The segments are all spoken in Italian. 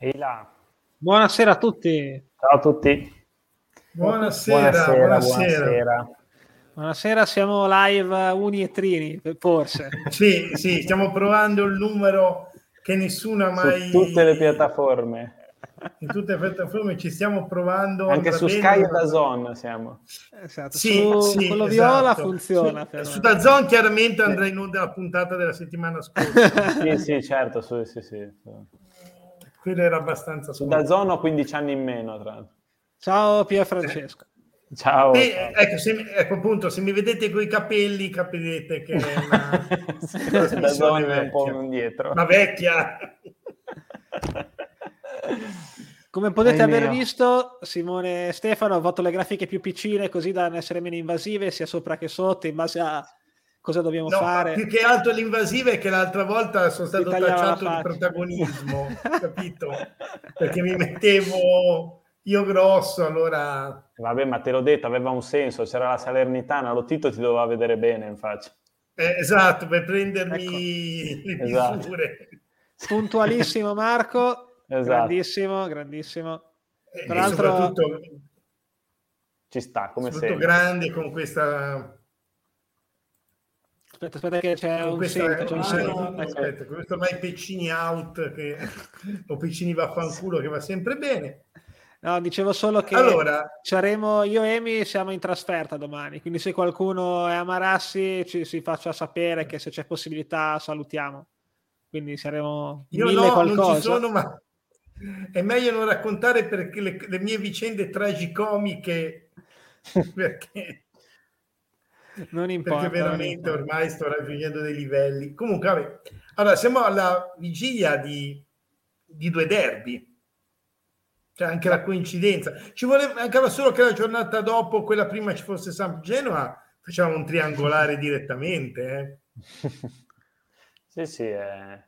Ehi là. Buonasera a tutti. Ciao a tutti. Buonasera, buonasera. buonasera. buonasera. Buonasera, siamo live uni e trini, forse. sì, sì, stiamo provando il numero che nessuno ha mai... Su tutte le piattaforme. In tutte le piattaforme ci stiamo provando. Anche su Sky e Dazon siamo. Esatto, sì, su sì, quello esatto. viola funziona. Su, su Dazon chiaramente andrà in onda la puntata della settimana scorsa. sì, sì, certo, sì, sì, sì. Quello era abbastanza... Su Dazon ho 15 anni in meno, tra l'altro. Ciao Pier Francesco. Ciao. E, ecco, se, ecco, appunto, se mi vedete con i capelli capirete che è una, una zona un po' indietro. Una vecchia. Come potete aver visto, Simone e Stefano hanno fatto le grafiche più piccine così da essere meno invasive sia sopra che sotto in base a cosa dobbiamo no, fare. Più che altro l'invasiva è che l'altra volta sono stato tacciato di protagonismo, capito? Perché mi mettevo io grosso, allora... Vabbè, ma te l'ho detto, aveva un senso, c'era la Salernitana, lo Tito ti doveva vedere bene in faccia. Eh, esatto, per prendermi ecco. le esatto. misure. Puntualissimo Marco, esatto. grandissimo, grandissimo. Eh, Tra l'altro... soprattutto... Ci sta, come sempre. grande con questa... Aspetta, aspetta che c'è un questa... C'è un ah, no, no, aspetta, questo ormai Peccini out, che... o Peccini vaffanculo che va sempre bene. No, dicevo solo che allora, saremo, io e Emi siamo in trasferta domani, quindi se qualcuno è a Marassi ci si faccia sapere che se c'è possibilità salutiamo. Quindi saremo io mille no, qualcosa. non ci sono, ma è meglio non raccontare perché le, le mie vicende tragicomiche perché non importa. Perché veramente ormai sto raggiungendo dei livelli. Comunque, vabbè. Allora, siamo alla vigilia di, di due derby cioè anche la coincidenza. Ci voleva, mancava solo che la giornata dopo, quella prima ci fosse San Genoa, facciamo un triangolare direttamente. Eh. sì, sì, è...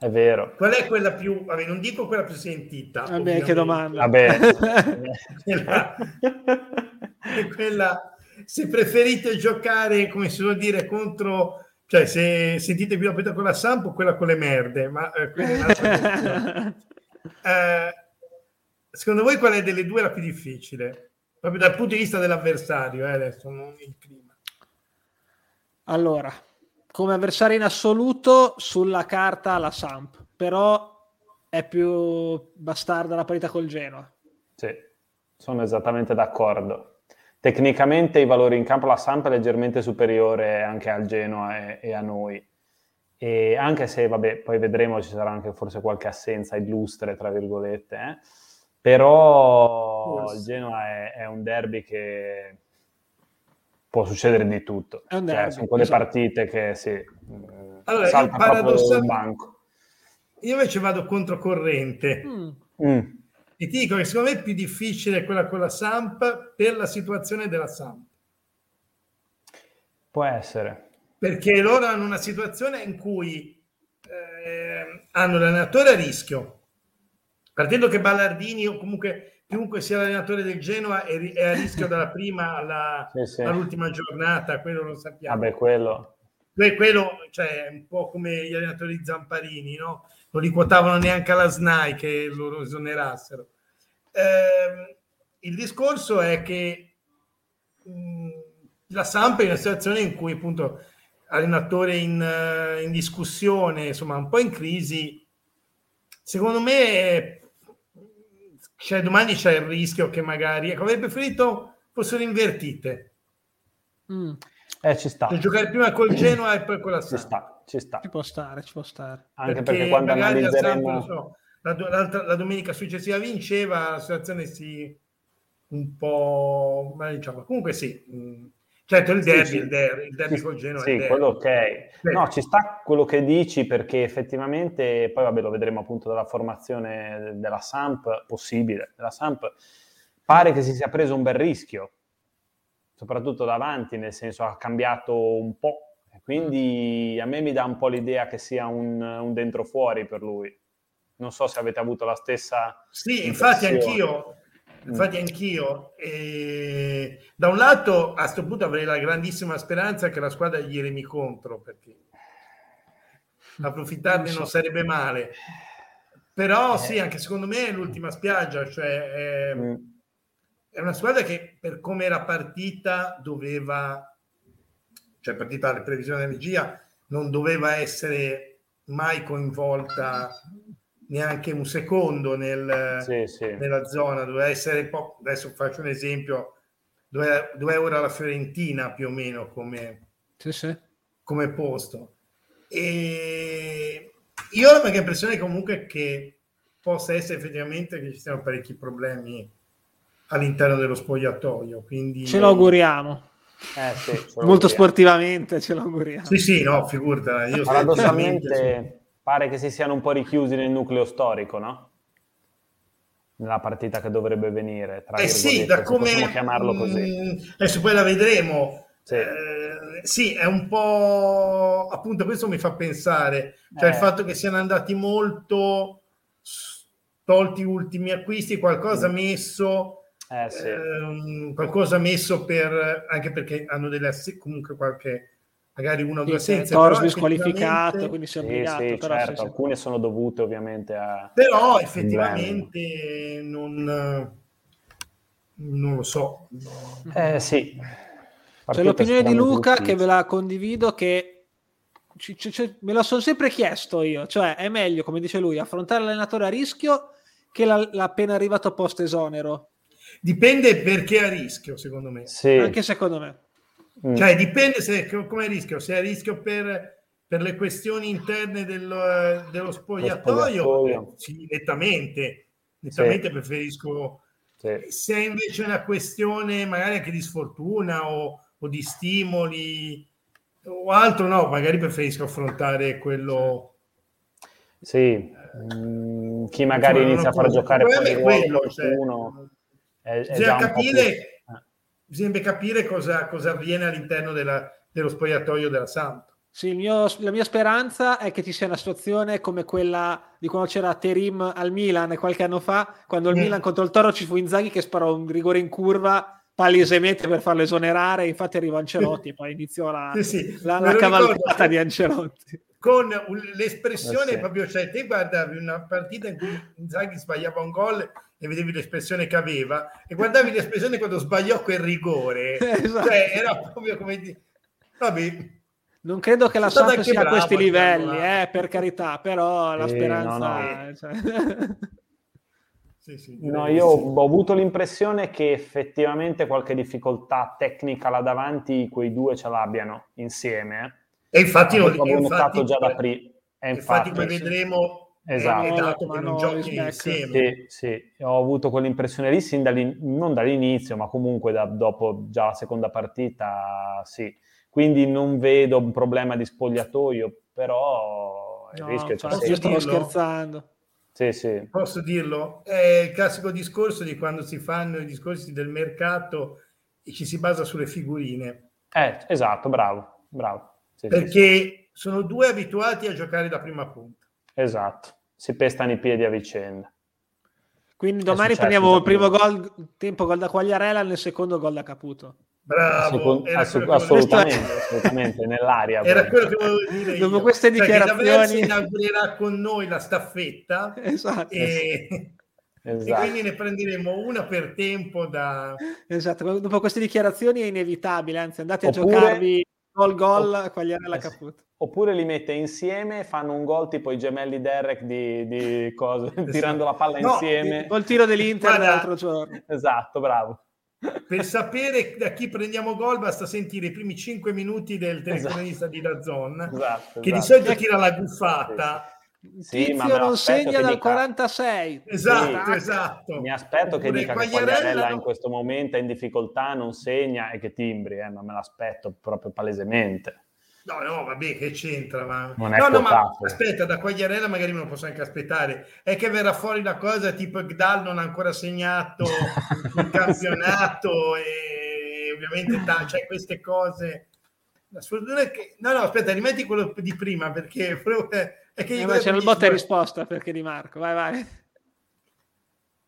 è... vero. Qual è quella più, vabbè, non dico quella più sentita. Vabbè, ovviamente. che domanda. Vabbè. quella, quella, se preferite giocare, come si vuol dire, contro... Cioè, se sentite più la con la Sampo, quella con le merde, ma eh, quella è un'altra eh, Secondo voi qual è delle due la più difficile? Proprio dal punto di vista dell'avversario, eh, adesso, non il clima. Allora, come avversario in assoluto, sulla carta la Samp, però è più bastarda la parità col Genoa. Sì, sono esattamente d'accordo. Tecnicamente i valori in campo la Samp è leggermente superiore anche al Genoa e, e a noi. E anche se, vabbè, poi vedremo, ci sarà anche forse qualche assenza illustre, tra virgolette, eh? però Forse. il Genoa è, è, un derby che può succedere di tutto. Cioè, derby, cioè, sono quelle esatto. partite che si mm, allora, salta proprio banco. Io invece vado controcorrente. Mm. Mm. E ti dico che secondo me è più difficile quella con la Samp per la situazione della Samp. Può essere. Perché loro hanno una situazione in cui eh, hanno l'allenatore a rischio, partendo che Ballardini o comunque chiunque sia l'allenatore del Genoa è, è a rischio dalla prima alla, sì, sì. all'ultima giornata, quello lo sappiamo. Vabbè, quello. Que- quello, cioè, un po' come gli allenatori Zamparini, no? Non li quotavano neanche alla SNAI che loro esonerassero. Eh, il discorso è che mh, la Sampa è in una situazione in cui appunto allenatore in, in discussione, insomma un po' in crisi, secondo me cioè, domani c'è il rischio che magari ecco, avrei preferito fossero invertite. Mm. Eh, ci sta. Cioè, giocare prima col Genoa e poi con la Ci sta, ci sta. Ci può stare, ci può stare. Anche perché, perché quando analizzeremo... So, la, la, la, domenica successiva vinceva, la situazione si un po'... Ma diciamo, comunque sì, mm. Certo, il derby, sì, il derby, il derby sì, col Genoa. Sì, quello ok. No, ci sta quello che dici perché effettivamente, poi vabbè lo vedremo appunto dalla formazione della Samp, possibile, della Samp, pare che si sia preso un bel rischio, soprattutto davanti, nel senso ha cambiato un po', quindi a me mi dà un po' l'idea che sia un, un dentro fuori per lui. Non so se avete avuto la stessa... Sì, infatti anch'io, infatti anch'io. E da un lato, a questo punto avrei la grandissima speranza che la squadra gli remi contro, perché approfittarne non sarebbe male. Però eh. sì, anche secondo me è l'ultima spiaggia, cioè è, mm. è una squadra che per come era partita doveva, cioè partita alle previsioni della regia, non doveva essere mai coinvolta neanche un secondo nel, sì, sì. nella zona, doveva essere po- adesso faccio un esempio, dove, dove è ora la Fiorentina più o meno come, sì, come posto. E io ho la impressione comunque che possa essere effettivamente che ci siano parecchi problemi all'interno dello spogliatoio. Quindi... Ce lo auguriamo. Eh, sì, Molto sportivamente ce lo auguriamo. Sì, sì, no, figurta. Io Paradossalmente pare che si siano un po' richiusi nel nucleo storico, no? Nella partita che dovrebbe venire. Tra eh sì, da come... Possiamo chiamarlo così. Mm, adesso poi la vedremo. Sì. Eh, sì, è un po' appunto questo mi fa pensare, cioè eh. il fatto che siano andati molto tolti ultimi acquisti, qualcosa mm. messo, eh, sì. ehm, qualcosa messo per anche perché hanno delle comunque qualche magari una o due assenze. Torres squalificato, quindi si è obbligato. Sì, sì, però, certo, sì, alcune sono dovute ovviamente a... Però effettivamente non, non, lo so. Eh sì. C'è l'opinione di Luca che ve la condivido che c- c- c- me lo sono sempre chiesto io, cioè è meglio, come dice lui, affrontare l'allenatore a rischio che l'ha, l'ha appena arrivato post esonero. Dipende perché a rischio, secondo me. Sì. Anche secondo me. Mm. Cioè, dipende se, come è rischio, se è rischio per, per le questioni interne dello, dello spogliatoio, spogliatoio. Sì, nettamente, nettamente sì. preferisco. Sì. Se è invece una questione magari anche di sfortuna o, o di stimoli o altro, no, magari preferisco affrontare quello. Sì, mm, chi magari inizia a far giocare quello, qualcuno, cioè, è, è bisogna capire bisogna capire cosa, cosa avviene all'interno della, dello spogliatoio della Samp. Sì, mio, la mia speranza è che ci sia una situazione come quella di quando c'era Terim al Milan qualche anno fa, quando il mm. Milan contro il Toro ci fu Inzaghi che sparò un rigore in curva palesemente per farlo esonerare, infatti arrivò Ancelotti e poi iniziò la, sì, sì. la, la cavalcata di Ancelotti. Con l'espressione eh sì. proprio, cioè te guardavi una partita in cui Inzaghi sbagliava un gol e vedevi l'espressione che aveva e guardavi l'espressione quando sbagliò quel rigore esatto. cioè era proprio come dire vabbè non credo che la Samp sia a questi livelli eh, per carità però la speranza no, no. Cioè... sì, sì, no, io ho avuto l'impressione che effettivamente qualche difficoltà tecnica là davanti quei due ce l'abbiano insieme e infatti l'ho notato già da prima infatti, infatti poi vedremo esatto. dato che non giochi insieme. Sì, sì, ho avuto quell'impressione lì sin non dall'inizio, ma comunque da, dopo già la seconda partita, sì. Quindi non vedo un problema di spogliatoio, però il no, rischio c'è sempre. Io stavo scherzando. Sì, sì. Posso dirlo? È il classico discorso di quando si fanno i discorsi del mercato e ci si basa sulle figurine. Eh, esatto, bravo, bravo. Sì, Perché sì, sono due abituati a giocare da prima punta. Esatto si pestano i piedi a vicenda. Quindi domani prendiamo il primo gol, tempo gol da Quagliarella, nel secondo gol da Caputo. Bravo, Assolut- assolutamente, assolutamente, nell'aria. Era quello che volevo dire. Dopo io. queste cioè, dichiarazioni... inaugurerà con noi la staffetta esatto. E... Esatto. e quindi ne prenderemo una per tempo da... Esatto, dopo queste dichiarazioni è inevitabile, anzi andate Oppure... a giocarvi gol gol Quagliarella eh Caputo oppure li mette insieme, fanno un gol tipo i gemelli Derek di, di cose, tirando la palla no, insieme. Col tiro dell'Inter l'altro giorno. Esatto, bravo. Per sapere da chi prendiamo gol basta sentire i primi 5 minuti del telecronista esatto. di Dazon, esatto, che esatto. di solito tira la buffata. Sì. Sì, ma non segna dal dica... 46 esatto, sì. esatto. mi aspetto Oppure che dica che Quagliarella no. in questo momento è in difficoltà non segna e che timbri eh, ma me l'aspetto proprio palesemente No, no, vabbè, che c'entra? Ma... no, no, ma aspetta, da Quagliarella magari me lo posso anche aspettare. È che verrà fuori la cosa tipo Gdal non ha ancora segnato il campionato e ovviamente t- cioè, queste cose. La sfortuna è che... No, no, aspetta, rimetti quello di prima perché... Eh, c'era il botta e risposta perché di Marco, vai, vai.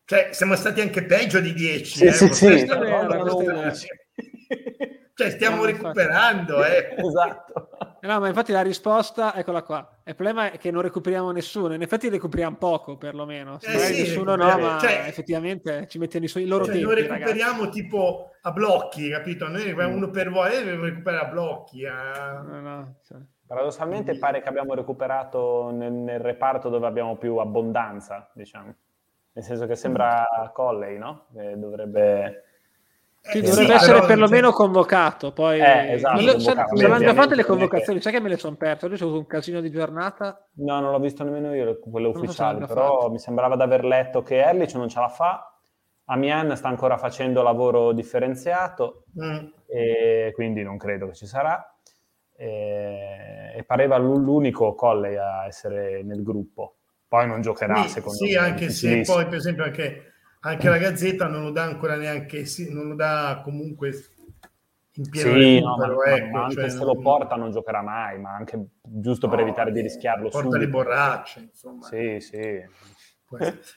Cioè, siamo stati anche peggio di 10. Sì, eh, sì, sì. cioè stiamo recuperando, eh. esatto. No, ma infatti la risposta, eccola qua. Il problema è che non recuperiamo nessuno. In effetti recuperiamo poco, perlomeno. Se eh sì, nessuno no, ma cioè, effettivamente ci mettono i, suoi, i loro cioè, tempi, Noi recuperiamo ragazzi. tipo a blocchi, capito? Noi recuperiamo mm. uno per voi, dobbiamo recuperare a blocchi. A... No, no, cioè. Paradossalmente pare che abbiamo recuperato nel, nel, reparto dove abbiamo più abbondanza, diciamo. Nel senso che sembra Colley, no? Che dovrebbe sì, eh, dovrebbe sì, essere perlomeno c'è... convocato. Poi eh, esatto, me l'hanno già fatte le convocazioni, sai che me le sono perse. Oggi ho avuto un casino di giornata. No, non l'ho visto nemmeno io quelle ufficiali, però fatte. mi sembrava di aver letto che Erlich non ce la fa. Amian sta ancora facendo lavoro differenziato mm. e quindi non credo che ci sarà. E, e pareva l'unico Colley a essere nel gruppo. Poi non giocherà, sì, secondo sì, me. Sì, anche se poi, per esempio, anche anche la Gazzetta non lo dà ancora neanche, non lo dà comunque in pieno sì, no, ma, ecco, ma anche cioè, se lo porta non giocherà mai, ma anche giusto no, per evitare di rischiarlo porta subito. le borracce, insomma. Sì, sì.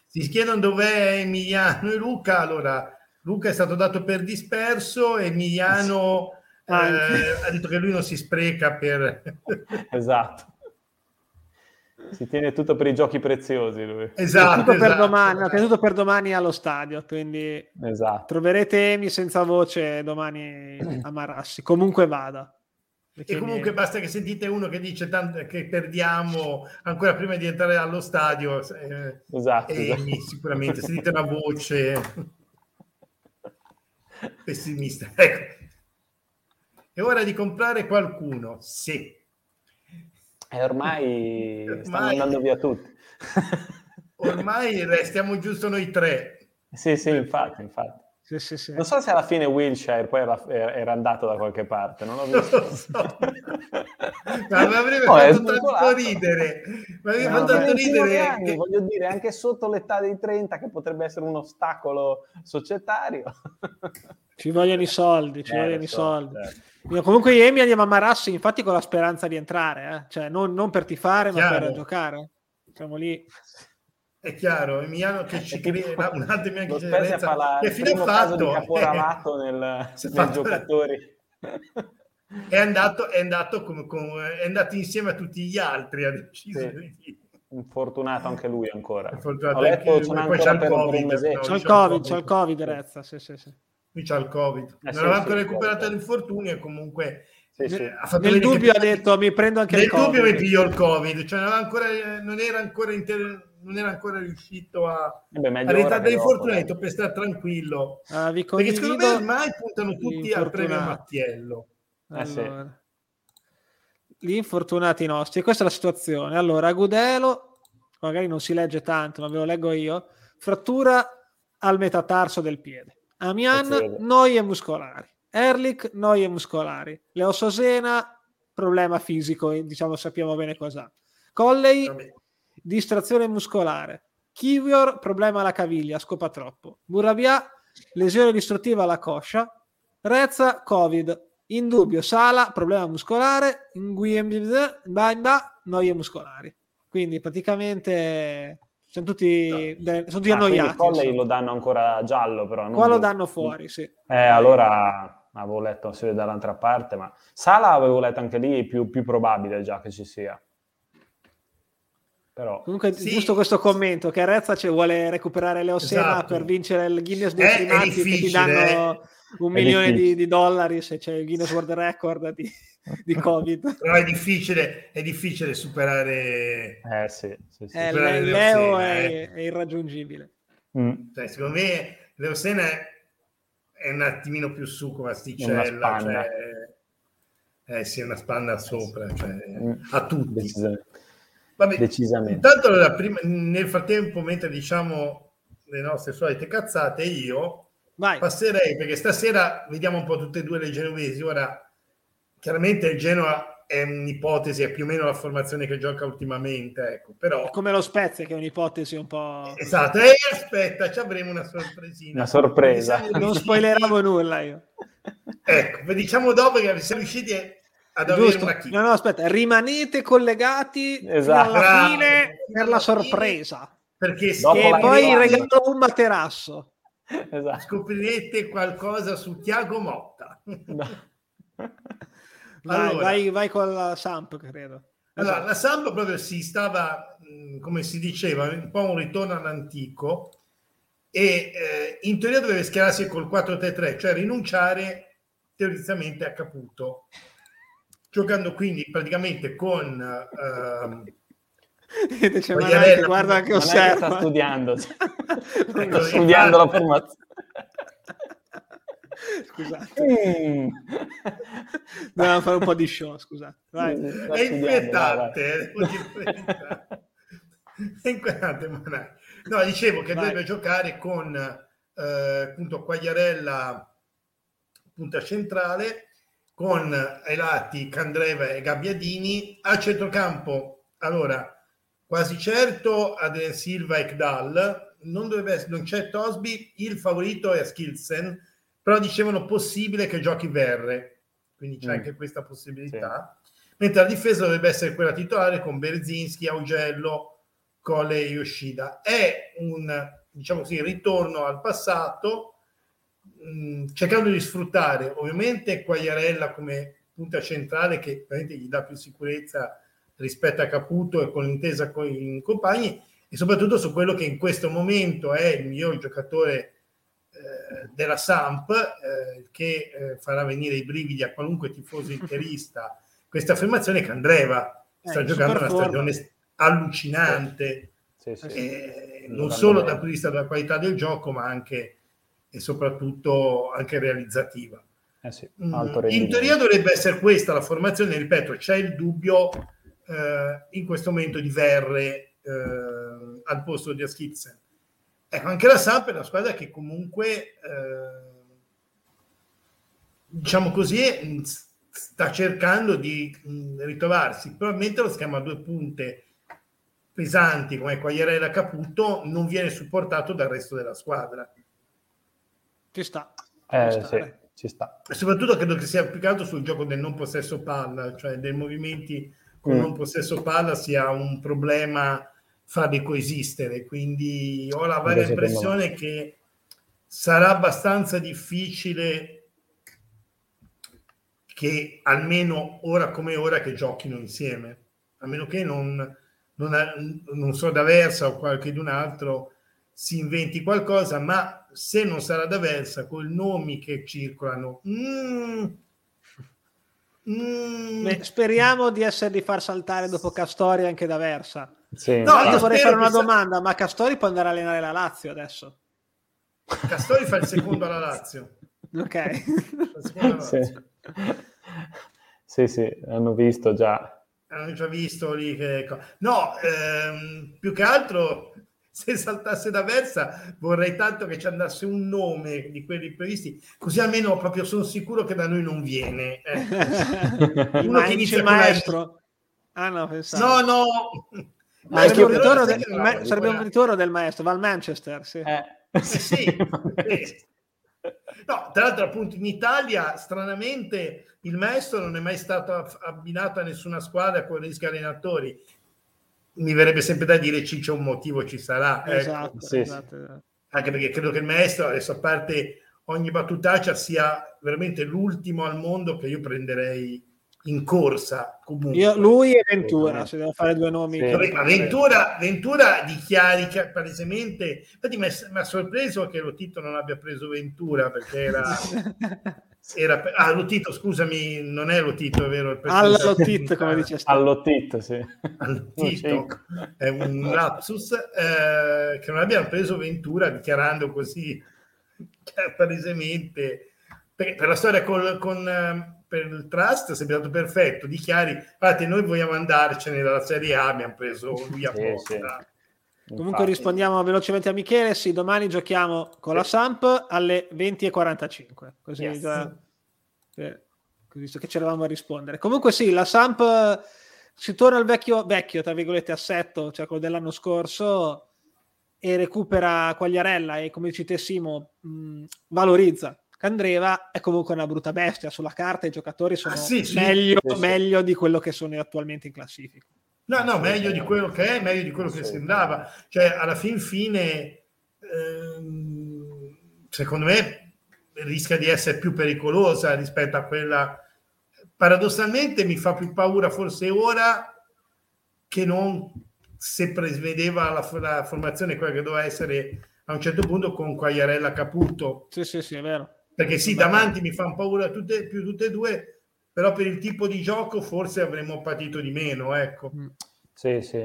Si chiedono dov'è Emiliano e Luca, allora Luca è stato dato per disperso, Emiliano sì. Eh, ha detto che lui non si spreca per... esatto. Si tiene tutto per i giochi preziosi lui. Esatto. Tutto esatto, per domani, esatto. tutto per domani allo stadio, quindi esatto. troverete Emi senza voce domani a Marassi, comunque vada. E comunque mi... basta che sentite uno che dice tanto, che perdiamo ancora prima di entrare allo stadio. Eh, esatto, Emi, esatto. sicuramente, sentite una voce pessimista. Ecco. È ora di comprare qualcuno, sì e ormai, ormai stanno andando via tutti. ormai restiamo giusto noi tre. Sì, sì, infatti, infatti. Sì, sì, sì. Non so se alla fine Wilshire poi era, era, andato da qualche parte, non l'ho visto. Non lo so. Ma mi avrebbe no, fatto tanto ridere. Ma avrebbe no, fatto tanto ridere. Anni, che... Voglio dire, anche sotto l'età dei 30, che potrebbe essere un ostacolo societario. Ci vogliono i soldi, ci eh, vogliono i so, soldi. Certo. Comunque Iemi andiamo a Marassi, infatti con la speranza di entrare, eh? cioè non, non per tifare, ma per giocare. Siamo lì è chiaro, Emiliano che ci crea un attimo anche generenza che fine ha fatto caporalato nel, nei fatto... giocatori è andato, è, andato come, come, è andato insieme a tutti gli altri ha deciso sì. di... infortunato anche lui ancora ho letto c'è ancora il COVID, no, c'è il COVID, c'è il COVID Rezza sì, sì, sì. Qui c'è il COVID eh, non sì, aveva ancora recuperato l'infortunio e comunque sì, sì. Nel dubbio ha detto mi prendo anche nel il COVID. Nel dubbio mi piglio il Covid, cioè non, ancora, non era ancora inter non era ancora riuscito a, eh a ritardare l'infortunato per stare tranquillo. Ah, Perché secondo me ormai puntano tutti al premio Mattiello. Allora. Eh, Gli infortunati nostri, questa è la situazione. Allora, Agudelo, magari non si legge tanto, ma ve lo leggo io, frattura al metatarso del piede. Amian, noie muscolari. Erlich, noie muscolari. Leo Sosena, problema fisico, diciamo sappiamo bene cos'ha. Colley, Vabbè distrazione muscolare. Kiwior, problema alla caviglia, scopa troppo. Murabia, lesione distruttiva alla coscia. Rezza, Covid. In dubbio, Sala, problema muscolare. Nguyen, noie muscolari. Quindi praticamente sono tutti, no. sono tutti ah, annoiati. Colley lo danno ancora giallo, però. Qua lo danno fuori, sì. Eh, allora avevo letto se dall'altra parte, ma Sala avevo letto anche lì, più, più probabile già che ci sia. Però... Comunque, sì. giusto questo commento: che Arezza cioè, vuole recuperare Leo esatto. per vincere il Guinness dei primati che ti danno eh. Un milione di, di, dollari se c'è il Guinness World Record di, di Covid. Però è difficile, è difficile superare. Eh, sì, sì, sì. Eh, superare Leo, Leo è, eh. è, irraggiungibile. Mm. Cioè, secondo me, Leo Sena è un attimino più su come asticella. Cioè, eh sì, una spanna sopra, cioè, mm. a tutti. Vabbè, decisamente. Intanto prima, nel frattempo, mentre diciamo le nostre solite cazzate, io Vai. passerei perché stasera vediamo un po' tutte e due le genovesi. Ora, chiaramente il Genoa è un'ipotesi, è più o meno la formazione che gioca ultimamente, ecco, però... È come lo Spezia che è un'ipotesi un po'... Esatto, e aspetta, ci avremo una sorpresina. Una sorpresa. Non spoileravo nulla io. Ecco, diciamo dopo che siamo riusciti a ad avere una No, no, aspetta, rimanete collegati esatto. alla fine per la sorpresa. Perché e poi regalo un materasso. Esatto. Scoprirete qualcosa su Tiago Motta. No. Vai, allora, vai, vai, con la Samp, credo. Allora, esatto. la Samp proprio si stava, come si diceva, un po' un ritorno all'antico e eh, in teoria doveva schierarsi col 4-3-3, cioè rinunciare teoricamente a Caputo, giocando quindi praticamente con... Eh, guarda che osserva. sta studiando, sta studiando la formazione. Scusate. Mm. Dobbiamo fare un po' di show, scusate. Vai. È inquietante. È inquietante, ma. No, dicevo che Vai. deve giocare con eh, appunto Quagliarella punta centrale, con ai lati Candreva e Gabbiadini, a centrocampo, allora, quasi certo Adrian Silva e Kdal, non, dovrebbe, non c'è Tosby, il favorito è Skilsen, però dicevano possibile che giochi Verre, quindi c'è mm. anche questa possibilità. Sì. Mentre la difesa dovrebbe essere quella titolare con Berzinski, Augello, Cole e Yoshida. È un, diciamo così, ritorno al passato, mh, mm, cercando di sfruttare ovviamente Quagliarella come punta centrale che gli dà più sicurezza rispetto a Caputo e con l'intesa con i compagni e soprattutto su quello che in questo momento è il miglior giocatore eh, della Samp eh, che eh, farà venire i brividi a qualunque tifoso interista. Questa affermazione che Andreva sta eh, giocando una stagione allucinante. Sì, sì, sì. non solo dal punto di vista della qualità del gioco ma anche e soprattutto anche realizzativa. Eh mm, in teoria dovrebbe essere questa la formazione ripeto c'è il dubbio eh, in questo momento di Verre al posto di Aschizzen Ecco, anche la Samp è una squadra che comunque, eh, diciamo così, sta cercando di mh, ritrovarsi. Probabilmente lo schema a due punte pesanti come Quagliarella Caputo non viene supportato dal resto della squadra. Ci sta. Eh, ci sta, sì, eh. ci sta. E soprattutto credo che sia applicato sul gioco del non possesso palla, cioè dei movimenti con mm. non possesso palla sia un problema farli coesistere. Quindi ho la vaga impressione che sarà abbastanza difficile che almeno ora come ora che giochino insieme, a meno che non, non, non so da Versa o qualche d'un altro si inventi qualcosa, ma se non sarà da Versa, con i nomi che circolano, mm, mm, Beh, speriamo di esserli far saltare dopo Castori anche da Versa. Sì. No, io vorrei fare una domanda, ma Castori può andare a allenare la Lazio adesso? Castori fa il secondo alla Lazio. Ok. Sì. sì, sì, hanno visto già. Hanno già visto lì che... No, ehm, più che altro se saltasse da Versa vorrei tanto che ci andasse un nome di quelli previsti, così almeno proprio sono sicuro che da noi non viene. Eh. Uno che inizia il maestro. Ah no, pensavo. No, no, ma sarebbe, un ritorno, del, ma, sarebbe un ritorno del maestro, va al Manchester, sì. Eh. Eh sì, eh. No, tra l'altro appunto in Italia stranamente il maestro non è mai stato abbinato a nessuna squadra con gli allenatori. Mi verrebbe sempre da dire ci c'è un motivo, ci sarà. Ecco. Esatto, sì, esatto. Sì. Anche perché credo che il maestro, adesso a parte ogni battutaccia, sia veramente l'ultimo al mondo che io prenderei in corsa comunque. Io, lui e Ventura, se devo fare due nomi. Sì. Ventura, Ventura dichiari che palesemente, infatti mi ha sorpreso che Lotito non abbia preso Ventura perché era... era ah, Lotito, scusami, non è Lotito, è vero? Al Lotito, come dice Al Lotito, sì. All'Lotito, è un lapsus eh, che non abbiamo preso Ventura dichiarando così palesemente per, per la storia col, con per il trust è sempre stato perfetto. Dichiari, guardate, noi vogliamo andarcene dalla Serie A, abbiamo preso lui apposta. Sì, sì. Comunque rispondiamo velocemente a Michele, sì, domani giochiamo con la Samp alle 20.45, così, yes. già, eh, visto che c'eravamo a rispondere. Comunque sì, la Samp si torna al vecchio, vecchio tra virgolette, assetto, cioè quello dell'anno scorso, e recupera Quagliarella e come dici te Simo, mh, valorizza Candreva è comunque una brutta bestia sulla carta, i giocatori sono ah, sì, sì, meglio, sì, meglio di quello che sono attualmente in classifica. No, no, meglio di quello che è, meglio di quello che sembrava. Cioè, alla fin fine, ehm, secondo me, rischia di essere più pericolosa rispetto a quella paradossalmente mi fa più paura forse ora che non se prevedeva la, la formazione quella che doveva essere a un certo punto con Quagliarella Caputo. Sì, sì, sì, è vero. Perché sì, davanti mi fanno paura tutte, più tutte e due, però per il tipo di gioco forse avremmo patito di meno, ecco. Mm. Sì, sì.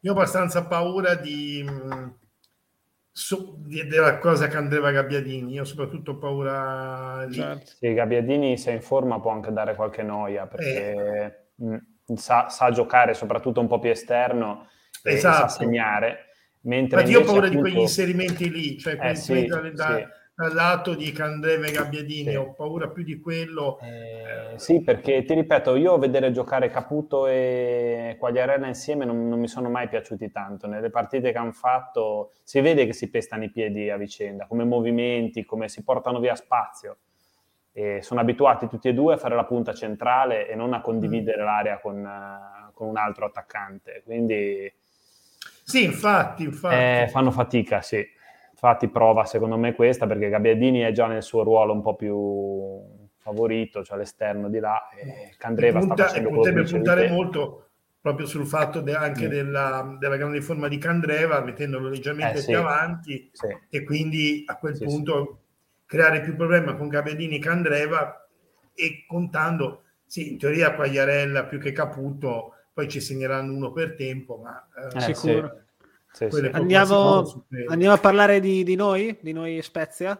Io ho abbastanza paura di, mm, su, di, della cosa che andreva Gabbiadini, io soprattutto ho paura lì. Certo. Sì, Gabbiadini se in forma può anche dare qualche noia, perché eh. mh, sa, sa, giocare soprattutto un po' più esterno esatto. sa segnare. Mentre io ho paura appunto... di quegli inserimenti lì, cioè eh, sì, da, da, sì. Dal lato di Candreve e Gabbiadini, sì. ho paura più di quello. Eh, sì, perché ti ripeto, io vedere giocare Caputo e Quagliarella insieme non, non, mi sono mai piaciuti tanto. Nelle partite che hanno fatto si vede che si pestano i piedi a vicenda, come movimenti, come si portano via spazio. E sono abituati tutti e due a fare la punta centrale e non a condividere mm. l'area con, con un altro attaccante. Quindi sì, infatti, infatti. Eh, fanno fatica, sì. Infatti prova secondo me questa perché Gabbiadini è già nel suo ruolo un po' più favorito, cioè all'esterno di là, e Candreva punta, sta facendo potrebbe puntare molto proprio sul fatto de, anche mm. della, della, grande forma di Candreva, mettendolo leggermente eh, sì. più avanti sì. e quindi a quel sì, punto creare più problema con Gabbiadini e Candreva e contando, sì, in teoria Quagliarella più che Caputo poi ci segneranno uno per tempo, ma eh, eh sicuro. Sì, sì. Andiamo, andiamo, a parlare di, di, noi, di noi Spezia?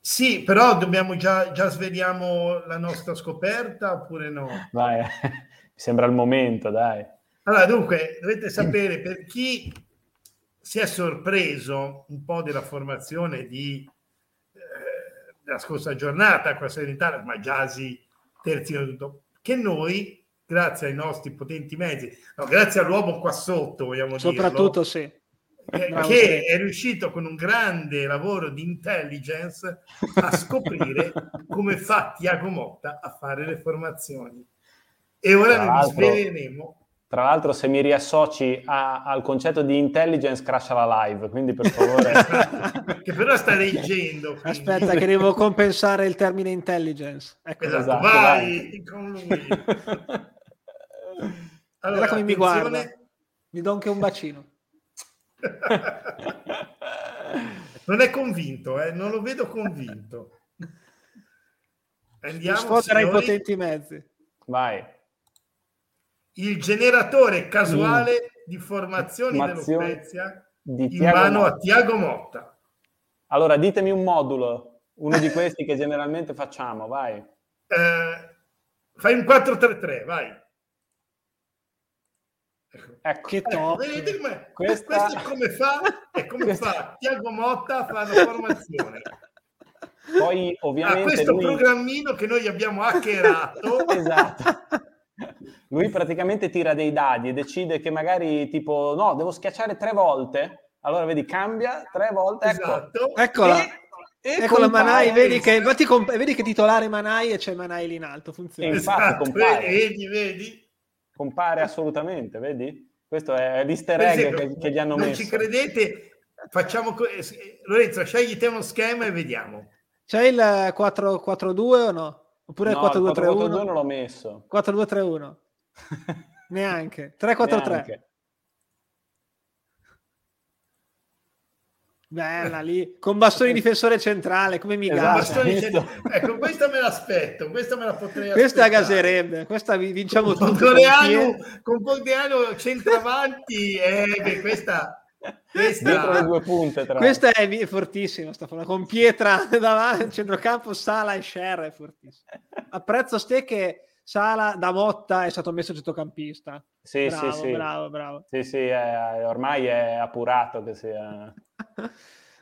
Sì, però dobbiamo già, già sveliamo la nostra scoperta oppure no? Vai, mi sembra il momento, dai. Allora, dunque, dovete sapere per chi si è sorpreso un po' della formazione di, eh, della scorsa giornata qua a Serenità, ma Giasi terzi tutto, che noi grazie ai nostri potenti mezzi, no, grazie all'uomo qua sotto, vogliamo Soprattutto dirlo, sì. Eh, Bravo, che sì. è riuscito con un grande lavoro di intelligence a scoprire come fa Tiago Motta a fare le formazioni. E ora noi sveleremo tra l'altro, se mi riassoci a, al concetto di intelligence, crasha la live, quindi per favore... che però sta leggendo. Quindi. Aspetta, che devo compensare il termine intelligence. Ecco. Esatto, esatto vai, vai, con lui. Allora, come mi guarda. Mi do anche un bacino. non è convinto, eh? non lo vedo convinto. Andiamo, Sfodera i potenti mezzi. Vai. Il generatore casuale mm. di formazioni dello Spezia di in mano Motta. a Tiago Motta. Allora, ditemi un modulo, uno di questi che generalmente facciamo, vai. Eh, fai un 4-3-3, vai. Ecco, che top. Vedete come, Questa... questo è come fa, è come Questa... fa Tiago Motta a fare la formazione. Poi ovviamente ah, questo lui... programmino che noi abbiamo hackerato. esatto. Lui praticamente tira dei dadi e decide che magari tipo no, devo schiacciare tre volte. Allora vedi, cambia tre volte. Ecco. Esatto. Eccola. E... E ecco la Manai, vedi che, infatti, comp- vedi che titolare Manai e c'è Manai lì in alto, funziona. Infatti, esatto, compare. Vedi, vedi compare assolutamente, vedi? Questo è l'easter egg esempio, che, che, gli hanno non messo. Non ci credete? Facciamo co- eh, Lorenzo, scegli te uno schema e vediamo. C'è il 4-4-2 o no? Oppure no, il 4-2-3-1? non l'ho messo. 4-2-3-1. Neanche. 3-4-3. Neanche. Bella lì, con bastoni difensore centrale, come mi esatto, Ecco, questa me l'aspetto, questa me la potrei Questa gaserebbe, questa vinciamo con tutto. Coreano, con Coreano centravanti, eh, questa... Questa, punte, tra questa è, è fortissima, sta con Pietra davanti, centrocampo, Sala e Scher è fortissima. Apprezzo ste che Sala da Motta è stato messo centrocampista. Sì, bravo, sì, sì. Bravo, bravo. Sì, sì, è, ormai è appurato che sia...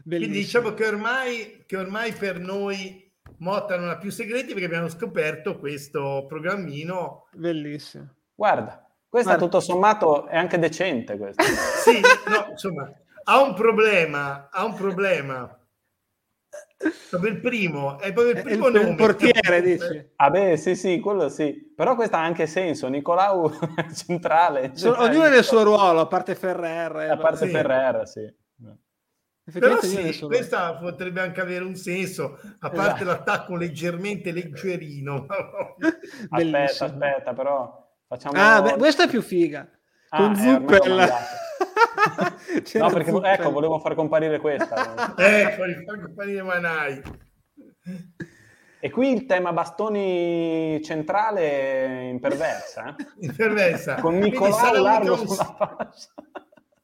Quindi diciamo che ormai, che ormai per noi Motta non ha più segreti perché abbiamo scoperto questo programmino. Bellissimo. Guarda, questo Guarda. tutto sommato è anche decente. Questo. sì, no, insomma, ha un problema, ha un problema. Proprio il primo, è proprio il primo il, nome. Il portiere, dici? Ah beh, sì, sì, quello sì. Però questo ha anche senso. Nicolau centrale. Sono, ognuno nel suo ruolo, a parte Ferrer. A parte sì. Ferrer, sì. Però sì, questa potrebbe anche avere un senso, a parte esatto. l'attacco leggermente leggerino. aspetta, aspetta, però facciamo... Ah, beh, questa è più figa. Ah, Con Zuppel. no, perché ecco, volevo far comparire questa. ecco, far comparire Manai. E qui il tema bastoni centrale in perversa. Eh? In perversa. Con Nicolò largo un... sulla faccia.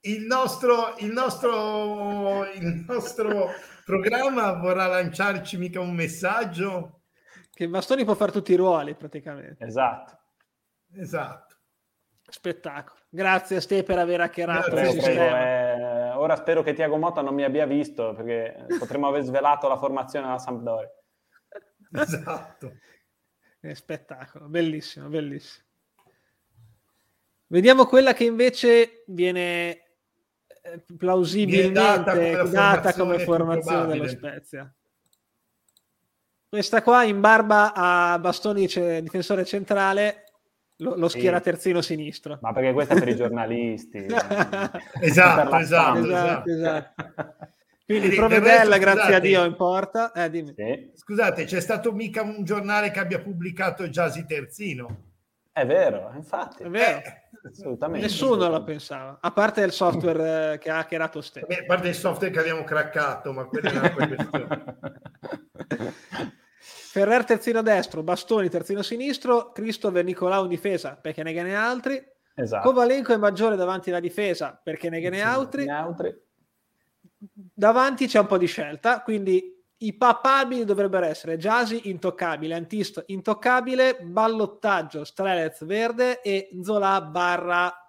Il nostro, il, nostro, il nostro programma vorrà lanciarci mica un messaggio? Che Bastoni può fare tutti i ruoli praticamente. Esatto. Esatto. Spettacolo. Grazie a te per aver hackerato il sistema. Eh, ora spero che Tiago Motta non mi abbia visto perché potremmo aver svelato la formazione della Sampdoria. Esatto. È spettacolo, bellissimo, bellissimo. Vediamo quella che invece viene eh, plausibilmente data come, data come formazione dello Spezia. Questa qua in barba a Bastoni difensore centrale lo, lo schiera sì. terzino sinistro. Ma perché questo è per i giornalisti. esatto, esatto, esatto, esatto. Quindi Provedella, grazie a Dio, in porta. Eh, sì. Scusate, c'è stato mica un giornale che abbia pubblicato Giasi Terzino? È vero, infatti. È vero. Eh. Assolutamente. Nessuno lo pensava, a parte il software eh, che ha hackerato stesso. a parte il software che abbiamo craccato, ma quella è un'altra questione. Ferrer terzino destro, Bastoni terzino sinistro, Cristover Nicolau in difesa perché ne gane altri. Esatto. Kovalenko è maggiore davanti alla difesa perché ne gane altri. altri. Davanti c'è un po' di scelta, quindi i papabili dovrebbero essere Jasi intoccabile, Antisto intoccabile, ballottaggio Strelez verde e Zola barra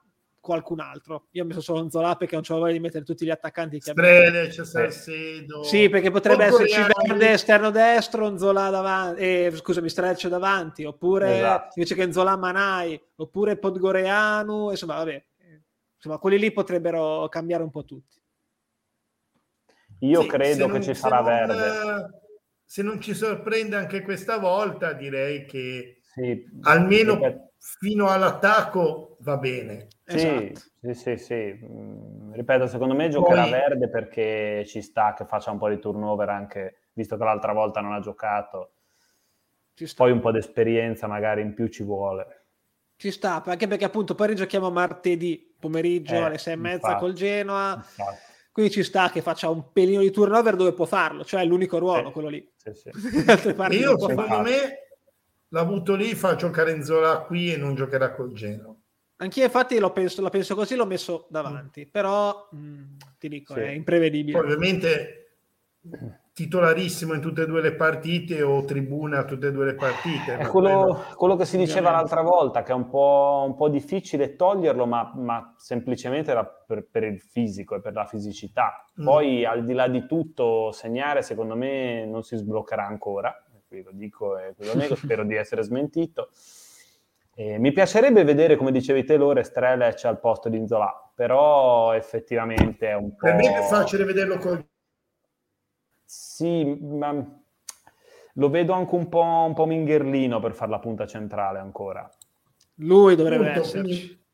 qualcun altro. Io ho messo solo Zola perché non c'ho voglia di mettere tutti gli attaccanti che Sprede, c'è Salcedo. Sì, perché potrebbe esserci Verde esterno destro, Zola davanti, eh, scusami, Streccio davanti, oppure esatto. invece che Zola Manai, oppure Podgoreanu, insomma, vabbè. Insomma, quelli lì potrebbero cambiare un po' tutti. Io sì, credo che ci sarà non, Verde. Se non ci sorprende anche questa volta, direi che sì, almeno fino all'attacco va bene. Sì, esatto. sì, sì, sì. Mm, ripeto, secondo me giocherà Poi... verde perché ci sta che faccia un po' di turnover anche, visto che l'altra volta non ha giocato. Poi un po' di esperienza magari in più ci vuole. Ci sta, anche perché appunto poi rigiochiamo martedì pomeriggio eh, alle sei e mezza infatti, col Genoa. Infatti. Quindi ci sta che faccia un pelino di turnover dove può farlo, cioè è l'unico ruolo, sì, quello lì. Sì, sì. Io secondo me l'ha avuto lì, fa giocare in Zola qui e non giocherà col Genoa. Anch'io infatti lo penso, la penso così, l'ho messo davanti, mm. però mh, mm, ti dico, sì. è imprevedibile. Poi, ovviamente titolarissimo in tutte e due le partite o tribuna a tutte e due le partite. È quello, quello, che si diceva l'altra volta, che è un po', un po difficile toglierlo, ma, ma semplicemente per, per, il fisico e per la fisicità. Mm. Poi mm. al di là di tutto, segnare secondo me non si sbloccherà ancora, lo dico e lo nego, spero di essere smentito. Eh, mi piacerebbe vedere, come dicevi te, Lore Strelec al posto di Inzola, però effettivamente è un po'... Per me è più facile vederlo con... Sì, ma lo vedo anche un po', un po' mingherlino per fare la punta centrale ancora. Lui dovrebbe Punto, esserci. Quindi,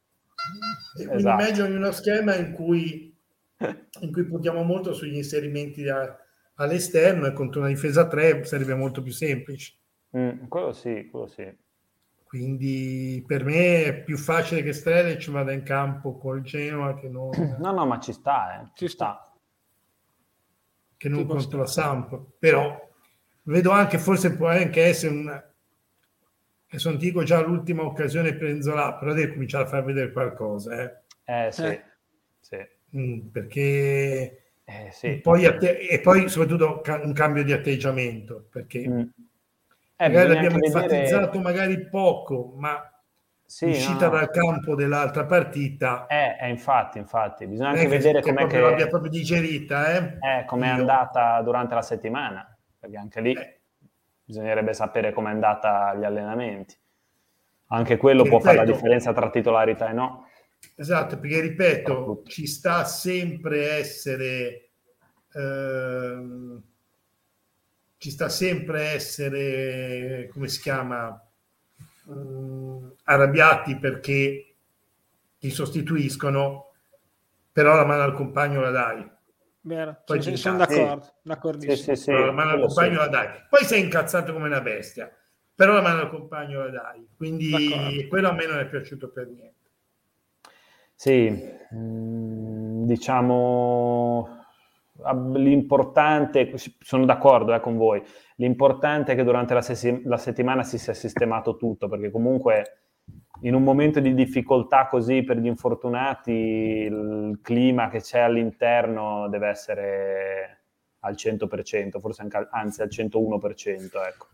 quindi esatto. meglio in uno schema in cui, in cui puntiamo molto sugli inserimenti a, all'esterno e contro una difesa 3 sarebbe molto più semplice. Mm, quello sì, quello sì. Quindi per me è più facile che Strelic vada in campo col Genoa che non... No, no, ma ci sta, eh. ci sta. Che non contro stare. la Samp. Però vedo anche, forse può anche essere un... Adesso non dico già l'ultima occasione per Enzola, però deve cominciare a far vedere qualcosa. Eh, eh sì. Eh. sì. Mm, perché... Eh, sì. E, poi atte- e poi soprattutto un cambio di atteggiamento, perché... Mm eh, magari l'abbiamo enfatizzato magari poco, ma sì, uscita no. dal campo dell'altra partita. Eh, eh infatti, infatti, bisogna anche vedere come che l'abbia proprio digerita, eh? eh come è andata durante la settimana, perché anche lì bisognerebbe sapere come è andata agli allenamenti. Anche quello può fare la differenza tra titolarità e no. Esatto, perché ripeto, ci sta sempre essere ehm, ci sta sempre essere, come si chiama, um, arrabbiati perché ti sostituiscono, però la mano al compagno la dai. Vero, Poi sì, sono d'accordo, d'accordissimo. Sì, sì, sì, la mano al compagno la dai. Poi sei incazzato come una bestia, però la mano al compagno la dai. Quindi d'accordo. quello a me non è piaciuto per niente. Sì, mm, diciamo l'importante, sono d'accordo eh, con voi, l'importante è che durante la, se- la settimana si sia sistemato tutto, perché comunque in un momento di difficoltà così per gli infortunati, il clima che c'è all'interno deve essere al 100%, forse anche, anzi al 101%. Ecco.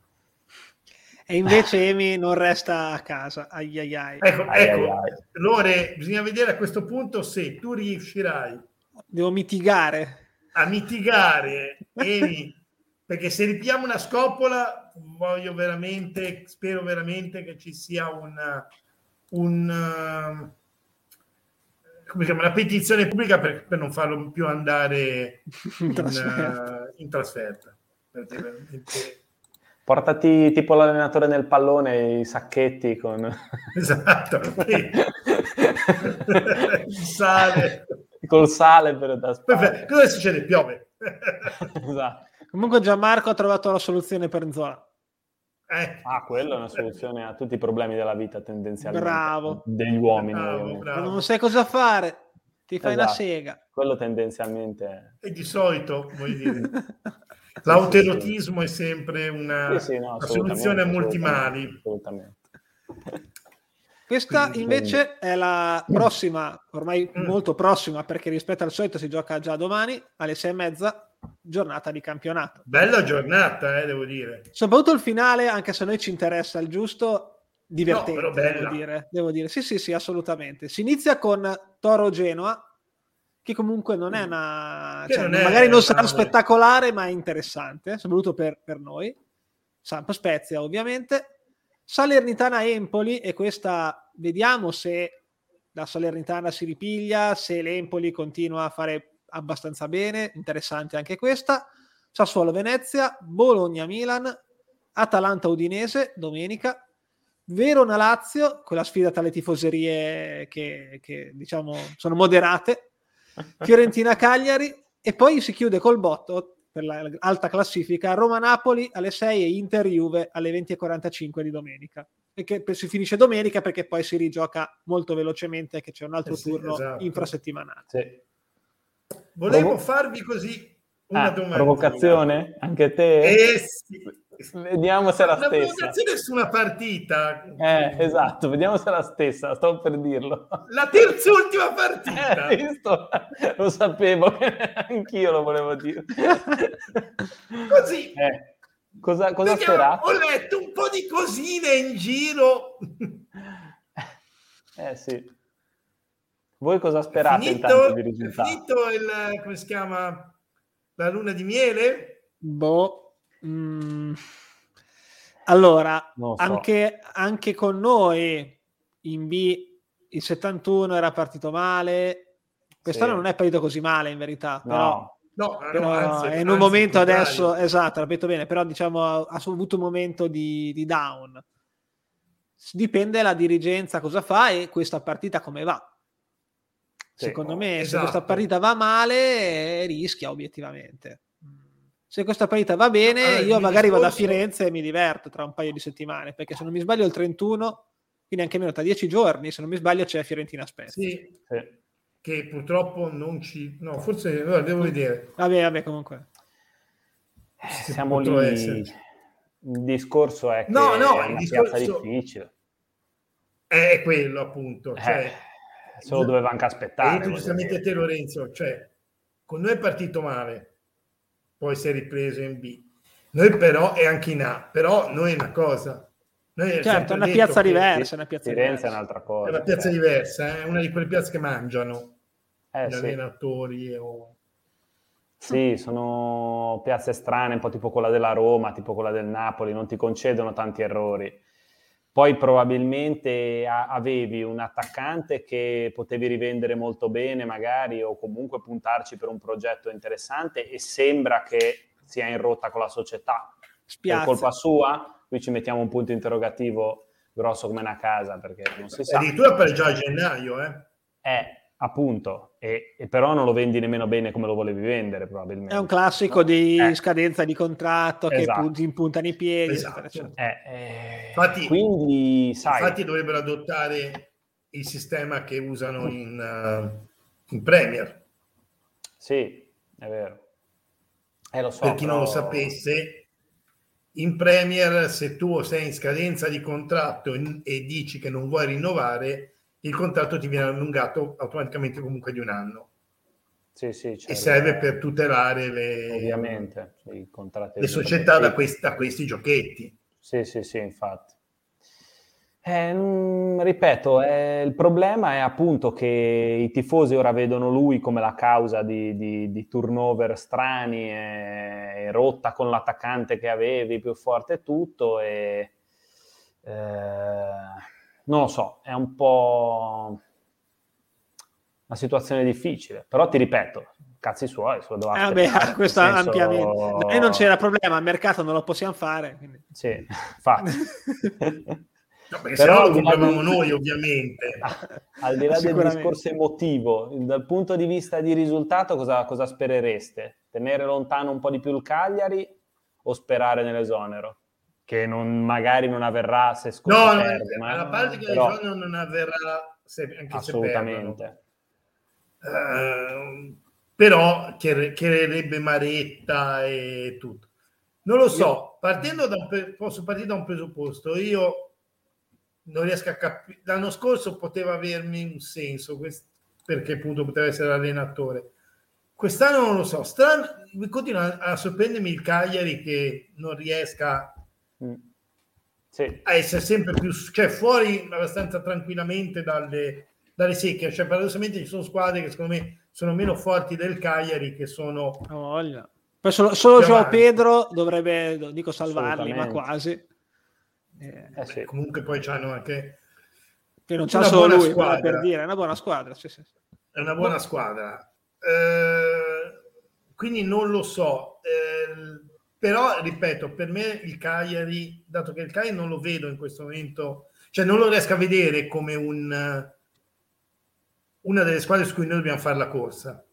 E invece Emi non resta a casa. Ai ai ai. Ecco, ai ecco. Ai Lore, bisogna vedere a questo punto se tu riuscirai. Devo mitigare. A mitigare, Emi, perché se ripiamo una scoppola, voglio veramente, spero veramente che ci sia una un, uh, come chiama, una petizione pubblica per, per, non farlo più andare in, trasferta. Uh, in trasferta Portati tipo l'allenatore nel pallone i sacchetti con... Esatto. il sale. Col sale per da Cosa succede? Piove. esatto. Comunque Gianmarco ha trovato la soluzione per Nzola. Eh. Ah, quello è una soluzione a tutti i problemi della vita tendenzialmente. Bravo. Degli uomini. Bravo, bravo. Non sai cosa fare, ti fai esatto. una sega. Quello tendenzialmente... E di solito, vuoi dire, l'autoerotismo è sempre una, sì, sì, no, una soluzione a molti mali. Assolutamente. Questa invece è la prossima, ormai mm. molto prossima, perché rispetto al solito si gioca già domani alle sei e mezza giornata di campionato. Bella giornata, eh, devo dire. Soprattutto il finale, anche se a noi ci interessa il giusto, divertente, no, devo, dire, devo dire. Sì, sì, sì, assolutamente. Si inizia con Toro Genoa, che comunque non è una... Cioè, non è, magari non sarà spettacolare, ma è interessante, soprattutto per, per noi. Samp Spezia, ovviamente. Salernitana Empoli, e questa vediamo se la Salernitana si ripiglia, se l'Empoli continua a fare abbastanza bene, interessante anche questa. Sassuolo Venezia, Bologna Milan, Atalanta Udinese domenica, Verona Lazio, quella sfida tra le tifoserie che, che diciamo sono moderate, Fiorentina Cagliari e poi si chiude col botto per l'alta classifica Roma Napoli alle 6 e Inter Juve alle 20.45 di domenica. E che si finisce domenica perché poi si rigioca molto velocemente che c'è un altro eh sì, turno esatto. infrasettimanale. Sì. Volevo Provo- farvi così una ah, domanda. Provocazione? Anche te? Eh sì. Vediamo se è la una stessa. provocazione su una partita. Eh, esatto, vediamo se è la stessa, sto per dirlo. La terza ultima partita. Eh, visto? Lo sapevo, anch'io lo volevo dire. Così. Eh, cosa cosa sperato? Ho letto un po' di cosine in giro. Eh sì. Voi cosa sperate finito, intanto di risultato? È finito il, come si chiama, la luna di miele? Boh. Mm. Allora, so. anche, anche, con noi in B il 71 era partito male, quest'anno sì. non è partito così male in verità, no. però... No, però anzi, è in un momento adesso, esatto, ripeto bene, però diciamo ha, ha avuto un momento di, di down. Dipende la dirigenza cosa fa e questa partita come va Secondo me, esatto. se questa partita va male, rischia obiettivamente. Se questa partita va bene, allora, io magari discorso... vado a Firenze e mi diverto tra un paio di settimane, perché se non mi sbaglio il 31, quindi anche meno tra dieci giorni, se non mi sbaglio c'è Fiorentina Spezia. Sì, sì, che purtroppo non ci... No, forse allora, devo vedere. Vabbè, vabbè, comunque. Eh, siamo lì. Essere. Il discorso è che no, no, è una discorso... difficile. È quello, appunto. Cioè... Eh se lo doveva anche aspettare. E giustamente te Lorenzo, cioè con noi è partito male, poi si è ripreso in B. Noi però è anche in A, però noi è una cosa. Noi certo, è una piazza diversa, una piazza Firenze è un'altra cosa. È una piazza cioè. diversa, è una di quelle piazze che mangiano eh, gli sì. allenatori o... Sì, sono piazze strane, un po' tipo quella della Roma, tipo quella del Napoli, non ti concedono tanti errori. Poi probabilmente avevi un attaccante che potevi rivendere molto bene magari o comunque puntarci per un progetto interessante e sembra che sia in rotta con la società. Spiazza. Per colpa sua? Qui ci mettiamo un punto interrogativo grosso come una casa perché non si sa. Addirittura per già a gennaio, eh? Eh, appunto, e, e, però non lo vendi nemmeno bene come lo volevi vendere probabilmente. È un classico di eh. scadenza di contratto esatto. che punti, impuntano i piedi. Esatto. Eccetera, eh, eh, infatti, quindi, sai... infatti dovrebbero adottare il sistema che usano in, uh, in Premier. Sì, è vero. Eh, lo so, per chi però... non lo sapesse, in Premier se tu sei in scadenza di contratto e dici che non vuoi rinnovare, il contratto ti viene allungato automaticamente comunque di un anno. Sì, sì, certo. E serve per tutelare le, Ovviamente, le società da questi, da questi, giochetti. Sì, sì, sì, infatti. Eh, ripeto, eh, il problema è appunto che i tifosi ora vedono lui come la causa di, di, di turnover strani e, rotta con l'attaccante che avevi più forte e tutto e eh, non lo so, è un po' una situazione difficile, però ti ripeto, cazzi suoi, se lo devo ah, beh, questo senso... ampiamente. Noi non c'era problema, al mercato non lo possiamo fare. Quindi... Sì, infatti. No, perché Però, se no lo compriamo di... noi, ovviamente. Al di là del discorso emotivo, dal punto di vista di risultato, cosa, cosa, sperereste? Tenere lontano un po' di più il Cagliari o sperare nell'esonero? Che non, magari non avverrà se sconta no, perde. No, ma... la parte che Però... l'esonero non avverrà se, anche Assolutamente. se uh, però creerebbe Maretta e tutto. Non lo so, partendo da un, posso partire da un presupposto. Io non riesco a capire. L'anno scorso poteva avermi un senso quest- perché appunto poteva essere allenatore. Quest'anno non lo so, strano, continua a sorprendermi il Cagliari che non riesca mm. sì. a essere sempre più, cioè fuori abbastanza tranquillamente dalle, dalle secche. Cioè, paradossalmente ci sono squadre che secondo me sono meno forti del Cagliari che sono. Oh, Poi solo, solo Joao Pedro dovrebbe, dico salvarli, ma quasi. Eh, eh sì. Comunque poi c'hanno anche... Che non c'ha solo lui, squadra. per dire, è una buona squadra. Sì, sì. È una buona squadra. Eh, quindi non lo so. Eh, però, ripeto, per me il Cagliari, dato che il Cagliari non lo vedo in questo momento, cioè non lo riesco a vedere come un, una delle squadre su cui noi dobbiamo fare la corsa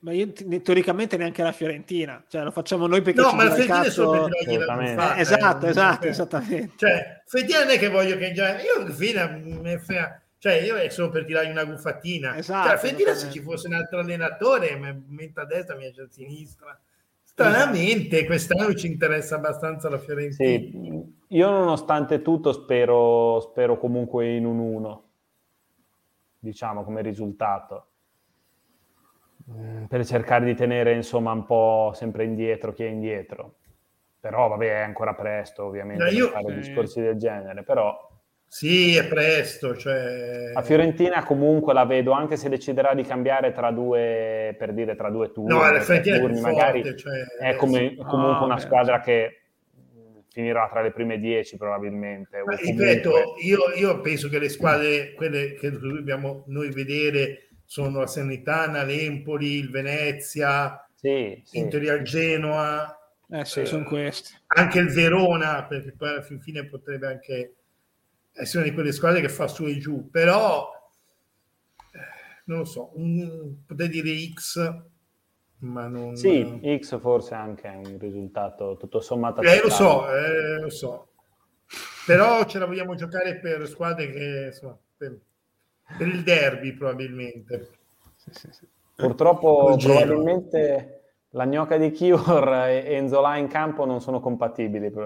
ma io, teoricamente neanche la Fiorentina, cioè lo facciamo noi perché no, ma la Fiorentina è solo per tirargli la eh, esatto, eh, esatto, cioè, esattamente. Cioè, Fiorentina non è che voglio che già io alla fine cioè io è solo per tirargli una guffatina. Esatto, cioè, Fiorentina se ci fosse un altro allenatore, metto a destra, mi a sinistra. Stranamente quest'anno ci interessa abbastanza la Fiorentina. Sì, io nonostante tutto spero, spero comunque in un 1, diciamo come risultato Mm, per cercare di tenere insomma un po' sempre indietro chi è indietro. Però vabbè, è ancora presto ovviamente no, io, per fare eh, discorsi del genere, però... Sì, è presto. Cioè... A Fiorentina comunque la vedo, anche se deciderà di cambiare tra due, per dire, tra due turni, no, turni magari forte, cioè, è come, comunque no, una beh, squadra che finirà tra le prime dieci probabilmente. Ripeto, io, io, penso che le squadre, quelle che dobbiamo noi vedere sono la Sanitana, l'Empoli, il Venezia, sì, sì. Inter Genoa. Eh sì, eh, sono questi. Anche il Verona, perché poi alla fine potrebbe anche essere una di quelle squadre che fa su e giù, però eh, non lo so, un, potrei dire X, ma non... Sì, X forse anche è un risultato tutto sommato... Eh, lo so, eh, lo so. Però ce la vogliamo giocare per squadre che... Insomma, per per il derby probabilmente. Sì, sì, sì. Purtroppo probabilmente la gnocca di Kior e Enzola in campo non sono compatibili.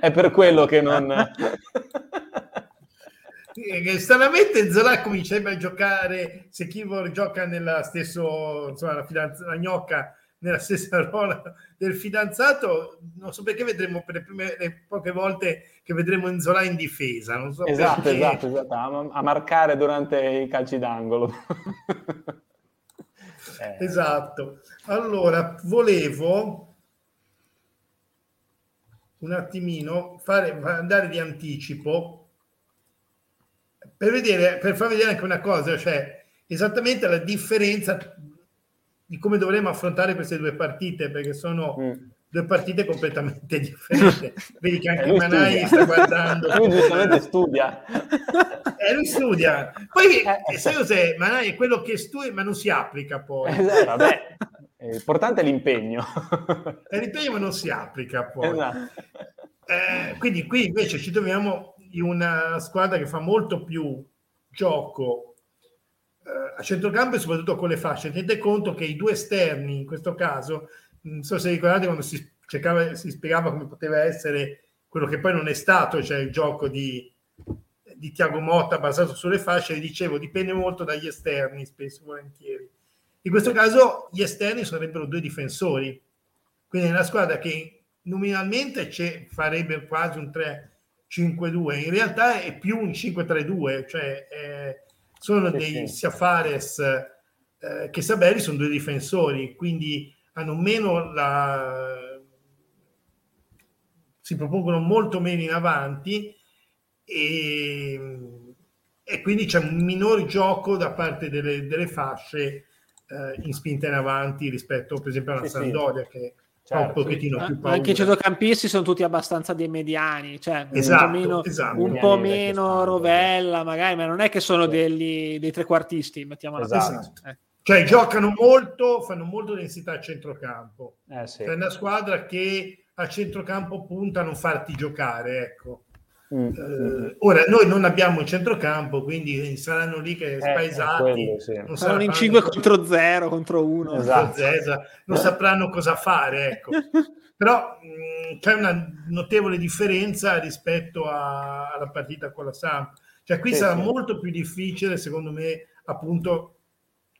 È per quello che non... Stranamente Zola comincerebbe a giocare se Kivor gioca nella stessa insomma, la, fidanz- la gnocca nella stessa ruola del fidanzato, non so perché vedremo per le, prime, le poche volte che vedremo Enzola in difesa. Non so esatto, perché... esatto, esatto, a, a, marcare durante i calci d'angolo. Eh. Esatto. Allora, volevo un attimino fare, andare di anticipo per vedere, per far vedere anche una cosa, cioè esattamente la differenza di come dovremo affrontare queste due partite, perché sono mm. Due partite completamente differenti. Vedi che anche Manai sta guardando. Lui giustamente studia. Eh, lui studia. Poi, eh, sai cos'è? Manai è quello che studia, ma non si applica poi. Eh, vabbè. L'importante è l'impegno. È l'impegno, ma non si applica poi. Esatto. Eh, quindi qui invece ci troviamo in una squadra che fa molto più gioco eh, a centrocampo e soprattutto con le fasce. Tenete conto che i due esterni, in questo caso, non so se ricordate quando si, cercava, si spiegava come poteva essere quello che poi non è stato, cioè il gioco di, di Tiago Motta basato sulle fasce, dicevo, dipende molto dagli esterni, spesso volentieri. In questo caso gli esterni sarebbero due difensori, quindi è una squadra che nominalmente farebbe quasi un 3-5-2, in realtà è più un 5-3-2, cioè eh, sono dei Siafares eh, che Sabelli sono due difensori, quindi hanno meno la... si propongono molto meno in avanti e, e quindi c'è un minor gioco da parte delle, delle fasce eh, in spinta in avanti rispetto per esempio alla sì, Sampdoria sì. che certo, un pochettino sì. più paura. Anche i centrocampisti sono tutti abbastanza dei mediani, cioè esatto, un po' meno, esatto. un po meno rovella magari, ma non è che sono degli, dei trequartisti, mettiamola esatto. così. Eh. Cioè giocano molto, fanno molto densità a centrocampo. Eh, sì. È una squadra che a centrocampo punta a non farti giocare, ecco. Mm. Uh, ora noi non abbiamo il centrocampo, quindi saranno lì che eh, spaesati. Quello, sì. non saranno in 5 contro 0 contro 1. Esatto. non sapranno cosa fare, ecco. Però mh, mm, c'è una notevole differenza rispetto a, alla partita con la Samp. Cioè qui sì, sarà sì. molto più difficile, secondo me, appunto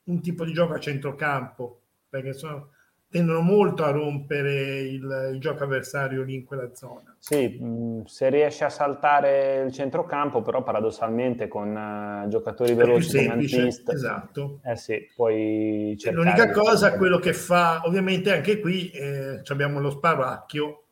un tipo di gioco a centrocampo, perché sono, tendono molto a rompere il, il, gioco avversario lì in quella zona. Sì, mh, se riesce a saltare il centrocampo, però paradossalmente con uh, giocatori veloci come Antist, esatto. Eh sì, poi L'unica cosa, quello che fa, ovviamente anche qui eh, abbiamo lo spavalcchio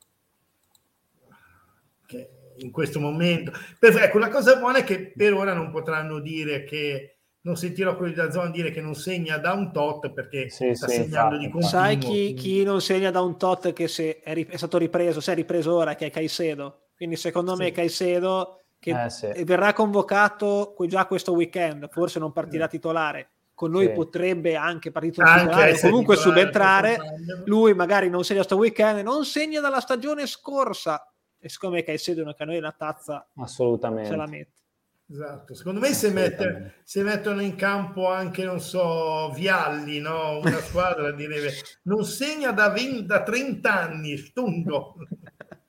che in questo momento... Per, ecco, la cosa buona è che per ora non potranno dire che non sentirò quelli da zona dire che non segna da un tot perché sì, sta sì, segnando infatti. di continuo. Sai chi, chi, non segna da un tot che se è, è, stato ripreso, se è ripreso ora, che è Caicedo. Quindi secondo sì. me Caicedo che eh, verrà convocato già questo weekend, forse non partirà titolare. Con noi potrebbe anche partire titolare, comunque titolare, subentrare. Lui magari non segna questo weekend, non segna dalla stagione scorsa. E siccome Caicedo è una canoia una tazza, assolutamente se la mette. Esatto, secondo me se, mette, se, mettono in campo anche, non so, Vialli, no? una squadra direbbe non segna da, 20, da 30 anni, stundo.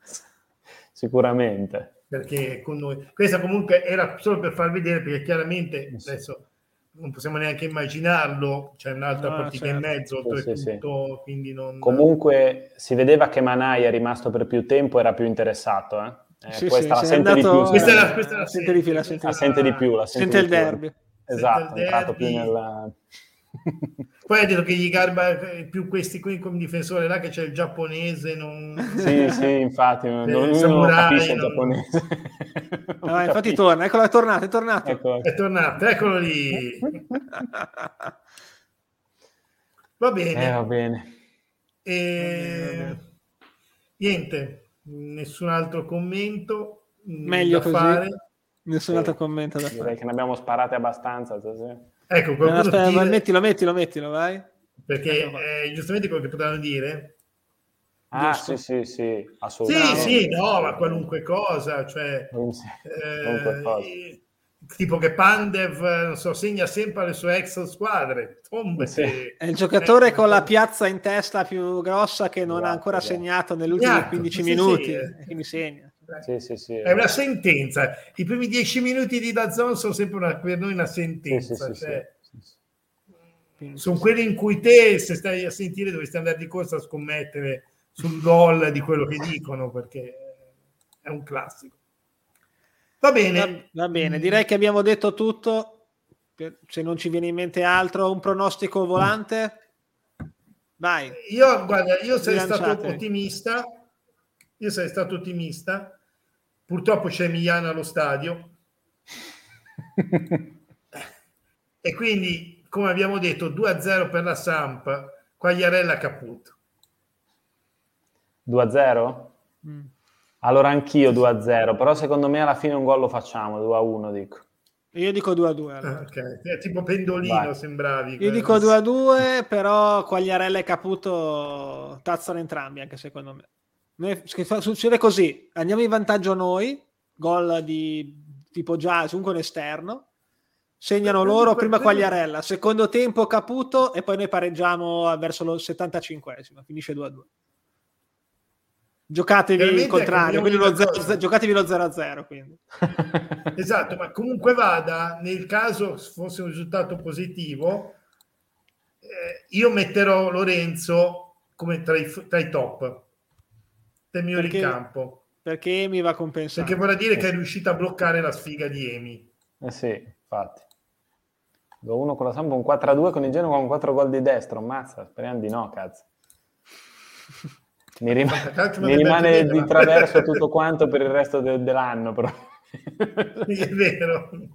Sicuramente. Perché con noi, questa comunque era solo per far vedere, perché chiaramente adesso non possiamo neanche immaginarlo, c'è un'altra ah, partita certo. in mezzo, sì, sì. quindi non... Comunque si vedeva che Manai è rimasto per più tempo, era più interessato, eh? Eh, sì, questa sì, la sente andato... di più. Questa, la, questa la sente, di più, la sente, la sente di più. La sente, sente il derby. Esatto, è entrato più nella... Poi ha detto che gli garba più questi qui come difensore là che c'è il giapponese. Non... Sì, sì, infatti, non, non, non capisce il giapponese. No, infatti torna, eccolo, è tornato, è tornato. Ecco. È tornato, eccolo lì. va bene. Eh, va bene. E... Niente, nessun altro commento mm, meglio così fare. nessun sì. altro commento da direi fare. che ne abbiamo sparate abbastanza stasera. ecco no, aspetta, dire... mettilo mettilo mettilo vai perché ecco eh, giustamente quello che potranno dire Ah, Giusto? sì, sì, sì, assolutamente. Sì, sì, no, ma qualunque cosa, cioè, eh, cosa. Tipo che Pandev, non so, segna sempre le sue ex squadre. Tombe, sì. È il giocatore eh, con la piazza in testa più grossa che non esatto, ha ancora esatto. segnato negli ultimi esatto, 15 sì, minuti, sì, eh. quindi segna. Sì, sì, sì. È una sentenza. I primi 10 minuti di Dazzon sono sempre una, per noi una sentenza. Cioè, sono quelli in cui te, se stai a sentire, dovresti andare di corsa a scommettere sul gol di quello che dicono perché è un classico. Va bene. Va, va bene, direi che abbiamo detto tutto. Se non ci viene in mente altro, un pronostico volante? Vai. Io, guarda, io sarei stato ottimista. Io sarei stato ottimista. Purtroppo c'è Emiliano allo stadio. e quindi, come abbiamo detto, 2-0 per la Samp, Quagliarella Caputo. 2-0? Mm. Allora anch'io 2-0, però secondo me alla fine un gol lo facciamo, 2-1 dico. Io dico 2 a 2. Allora. Ah, okay. È tipo pendolino Vai. sembravi. Io dico 2 a 2, però Quagliarella e Caputo tazzano entrambi, anche secondo me. Succede così, andiamo in vantaggio noi, gol di tipo jazz, un con esterno, segnano loro prima Quagliarella, secondo tempo Caputo e poi noi pareggiamo verso lo 75esimo, finisce 2 a 2. Giocatevi il contrario, quindi lo 0, giocatevi lo 0-0. Quindi. esatto, ma comunque vada, nel caso fosse un risultato positivo, eh, io metterò Lorenzo come tra i, tra i top del mio perché, ricampo. Perché Emi va compensato. Perché vorrà dire che è riuscito a bloccare la sfiga di Emi. Eh sì, infatti. 2-1 con la Sambo, un 4-2 con il Genoa con 4 gol di destra, ammazza, speriamo di no, cazzo. Mi, rim- mi rimane di traverso tutto quanto per il resto de- dell'anno, però. è vero.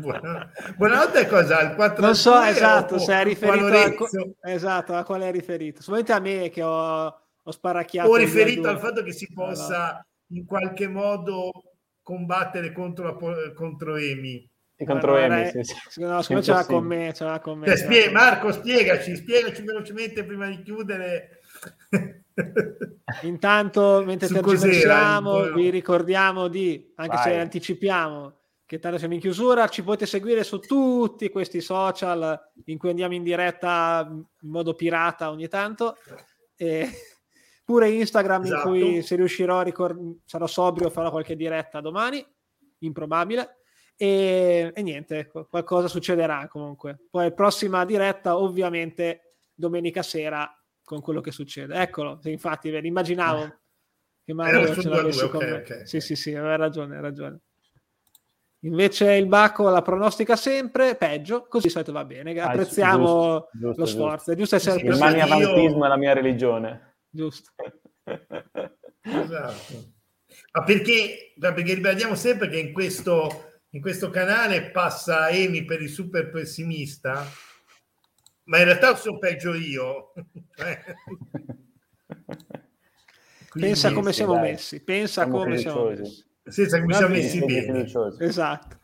Buona... Buonanotte cosa? Il 4 non so esatto, se è riferito a, esatto, a quale è riferito. Solamente a me che ho, ho sparacchiato. Ho riferito al fatto che si possa allora. in qualche modo combattere contro, la, contro Emi contro Emi, sì, sì. No, secondo ce l'ha con me, ce l'ha con me. Cioè, spie- Marco, spiegaci, spiegaci velocemente prima di chiudere. Intanto, mentre tergiversiamo, vi ricordiamo di, anche Vai. se anticipiamo, che tanto siamo in chiusura, ci potete seguire su tutti questi social in cui andiamo in diretta in modo pirata ogni tanto. E pure Instagram esatto. in cui se riuscirò a ricordare, sarò sobrio, farò qualche diretta domani, improbabile. E, e, niente, qualcosa succederà comunque. Poi prossima diretta, ovviamente, domenica sera con quello che succede. Eccolo, infatti, ve immaginavo eh. che Mario ce l'avesse due, con okay, me. Okay. Sì, sì, sì, aveva ragione, aveva ragione. Invece il Bacco la pronostica sempre peggio, così solito va bene. Ah, Apprezziamo giusto, giusto, lo sforzo. È giusto essere sì, Il maniavantismo è la mia religione. Giusto. esatto. Ma perché, perché ribadiamo sempre che in questo in questo canale passa Emi per il super pessimista, ma in realtà sono peggio io. Quindi, pensa come siamo dai. messi, pensa siamo come siamo messi. Senza come siamo messi bene. Esatto.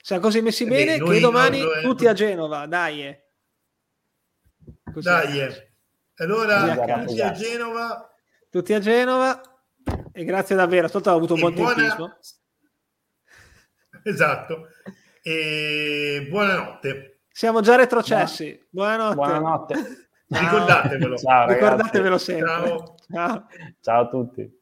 Siamo così messi eh bene beh, che domani no, tutti a Genova, dai. Così. Dai. Allora, tutti a Genova. Tutti a Genova. E grazie davvero, ascolta, ho avuto un buon buona... tempismo. Esatto. E buonanotte. Siamo già retrocessi. Buonanotte. Buonanotte. Ricordatevelo. Ciao, Ricordatevelo sempre. Ciao. Ciao. Ciao a tutti.